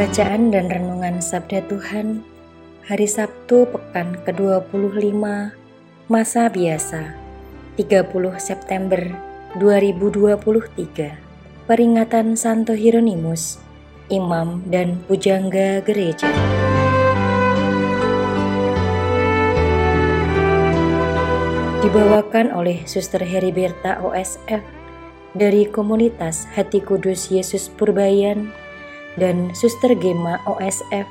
Bacaan dan Renungan Sabda Tuhan Hari Sabtu Pekan ke-25 Masa Biasa 30 September 2023 Peringatan Santo Hieronymus Imam dan Pujangga Gereja. Dibawakan oleh Suster Heriberta OSF dari komunitas Hati Kudus Yesus Purbayan dan Suster Gema OSF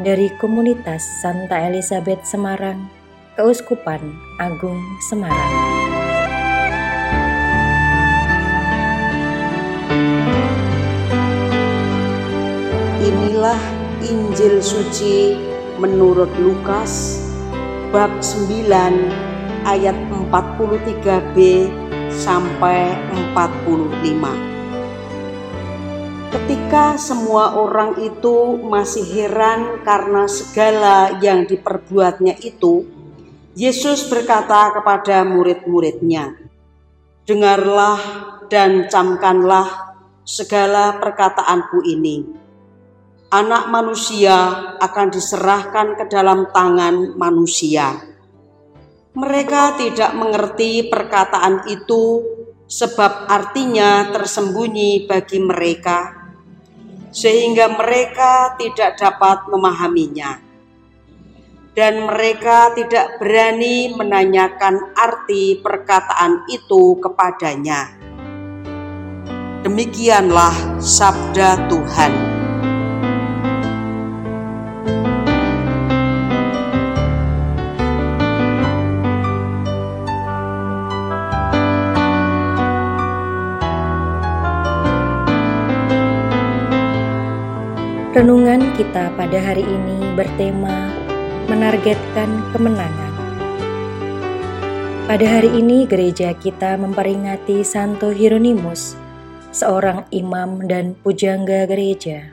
dari komunitas Santa Elizabeth Semarang, Keuskupan Agung Semarang. Inilah Injil suci menurut Lukas bab 9 ayat 43b sampai 45. Ketika semua orang itu masih heran karena segala yang diperbuatnya itu, Yesus berkata kepada murid-muridnya, "Dengarlah dan camkanlah segala perkataanku ini. Anak manusia akan diserahkan ke dalam tangan manusia." Mereka tidak mengerti perkataan itu, sebab artinya tersembunyi bagi mereka sehingga mereka tidak dapat memahaminya. Dan mereka tidak berani menanyakan arti perkataan itu kepadanya. Demikianlah sabda Tuhan. Renungan kita pada hari ini bertema menargetkan kemenangan. Pada hari ini gereja kita memperingati Santo Hieronymus, seorang imam dan pujangga gereja.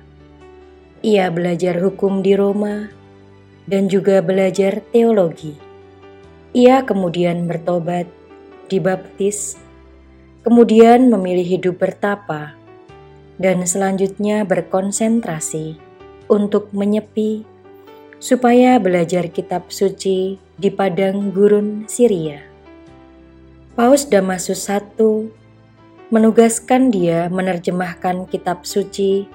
Ia belajar hukum di Roma dan juga belajar teologi. Ia kemudian bertobat, dibaptis, kemudian memilih hidup bertapa dan selanjutnya berkonsentrasi untuk menyepi supaya belajar kitab suci di padang gurun Syria. Paus Damasus I menugaskan dia menerjemahkan kitab suci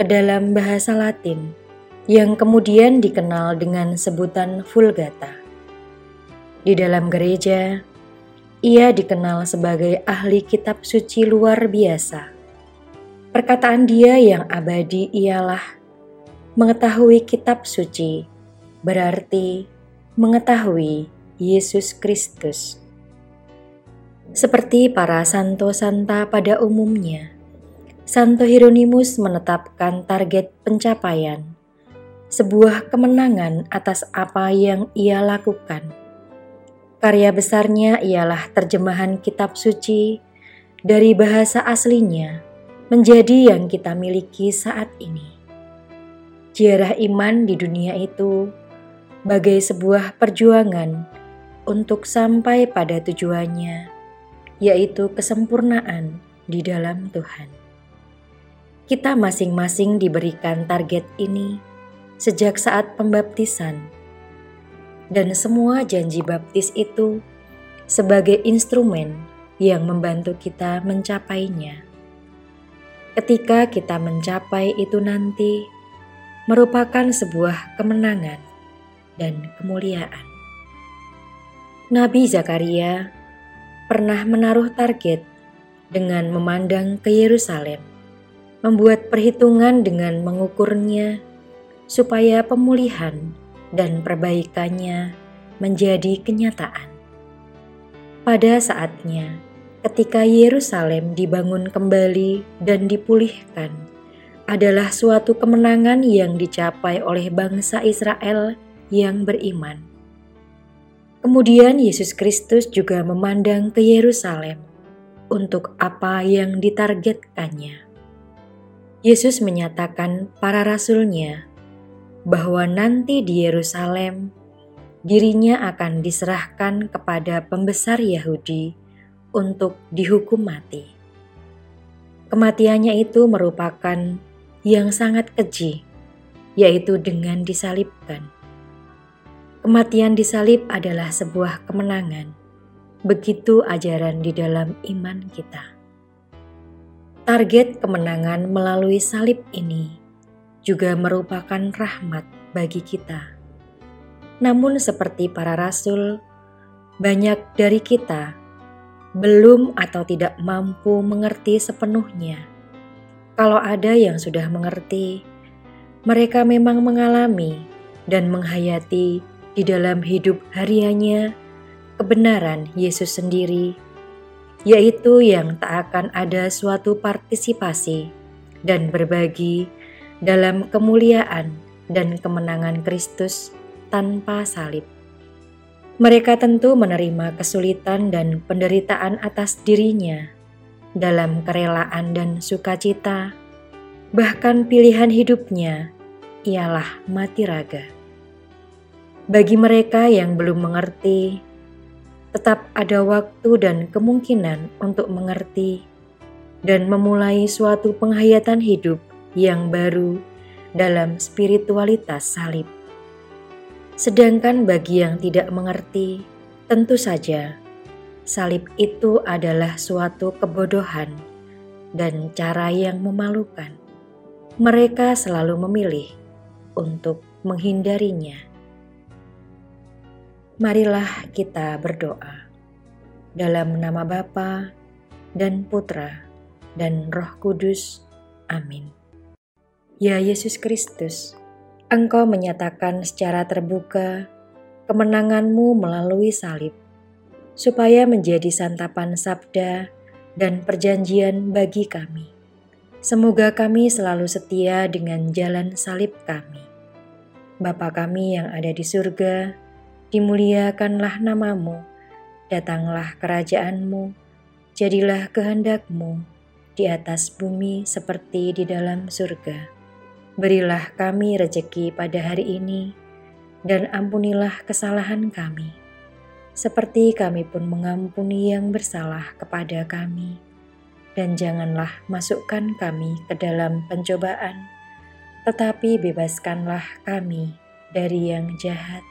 ke dalam bahasa Latin yang kemudian dikenal dengan sebutan Vulgata. Di dalam gereja, ia dikenal sebagai ahli kitab suci luar biasa Perkataan dia yang abadi ialah mengetahui kitab suci, berarti mengetahui Yesus Kristus. Seperti para santo-santa pada umumnya, Santo Hieronymus menetapkan target pencapaian, sebuah kemenangan atas apa yang ia lakukan. Karya besarnya ialah terjemahan kitab suci dari bahasa aslinya menjadi yang kita miliki saat ini. Ziarah iman di dunia itu bagai sebuah perjuangan untuk sampai pada tujuannya, yaitu kesempurnaan di dalam Tuhan. Kita masing-masing diberikan target ini sejak saat pembaptisan, dan semua janji baptis itu sebagai instrumen yang membantu kita mencapainya ketika kita mencapai itu nanti merupakan sebuah kemenangan dan kemuliaan. Nabi Zakaria pernah menaruh target dengan memandang ke Yerusalem, membuat perhitungan dengan mengukurnya supaya pemulihan dan perbaikannya menjadi kenyataan. Pada saatnya, ketika Yerusalem dibangun kembali dan dipulihkan, adalah suatu kemenangan yang dicapai oleh bangsa Israel yang beriman. Kemudian Yesus Kristus juga memandang ke Yerusalem untuk apa yang ditargetkannya. Yesus menyatakan para rasulnya bahwa nanti di Yerusalem dirinya akan diserahkan kepada pembesar Yahudi untuk dihukum mati. Kematiannya itu merupakan yang sangat keji, yaitu dengan disalibkan. Kematian disalib adalah sebuah kemenangan. Begitu ajaran di dalam iman kita. Target kemenangan melalui salib ini juga merupakan rahmat bagi kita. Namun, seperti para rasul, banyak dari kita belum atau tidak mampu mengerti sepenuhnya. Kalau ada yang sudah mengerti, mereka memang mengalami dan menghayati di dalam hidup hariannya kebenaran Yesus sendiri, yaitu yang tak akan ada suatu partisipasi dan berbagi dalam kemuliaan dan kemenangan Kristus tanpa salib. Mereka tentu menerima kesulitan dan penderitaan atas dirinya dalam kerelaan dan sukacita, bahkan pilihan hidupnya ialah mati raga. Bagi mereka yang belum mengerti, tetap ada waktu dan kemungkinan untuk mengerti dan memulai suatu penghayatan hidup yang baru dalam spiritualitas salib. Sedangkan bagi yang tidak mengerti, tentu saja salib itu adalah suatu kebodohan dan cara yang memalukan. Mereka selalu memilih untuk menghindarinya. Marilah kita berdoa dalam nama Bapa dan Putra dan Roh Kudus. Amin. Ya Yesus Kristus, Engkau menyatakan secara terbuka kemenanganmu melalui salib, supaya menjadi santapan sabda dan perjanjian bagi kami. Semoga kami selalu setia dengan jalan salib kami. Bapa kami yang ada di surga, dimuliakanlah namamu, datanglah kerajaanmu, jadilah kehendakmu di atas bumi seperti di dalam surga. Berilah kami rejeki pada hari ini, dan ampunilah kesalahan kami, seperti kami pun mengampuni yang bersalah kepada kami. Dan janganlah masukkan kami ke dalam pencobaan, tetapi bebaskanlah kami dari yang jahat.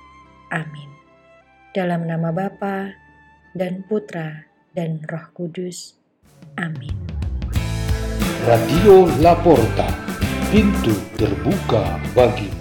Amin. Dalam nama Bapa dan Putra dan Roh Kudus. Amin. Radio Laporta, pintu terbuka bagimu.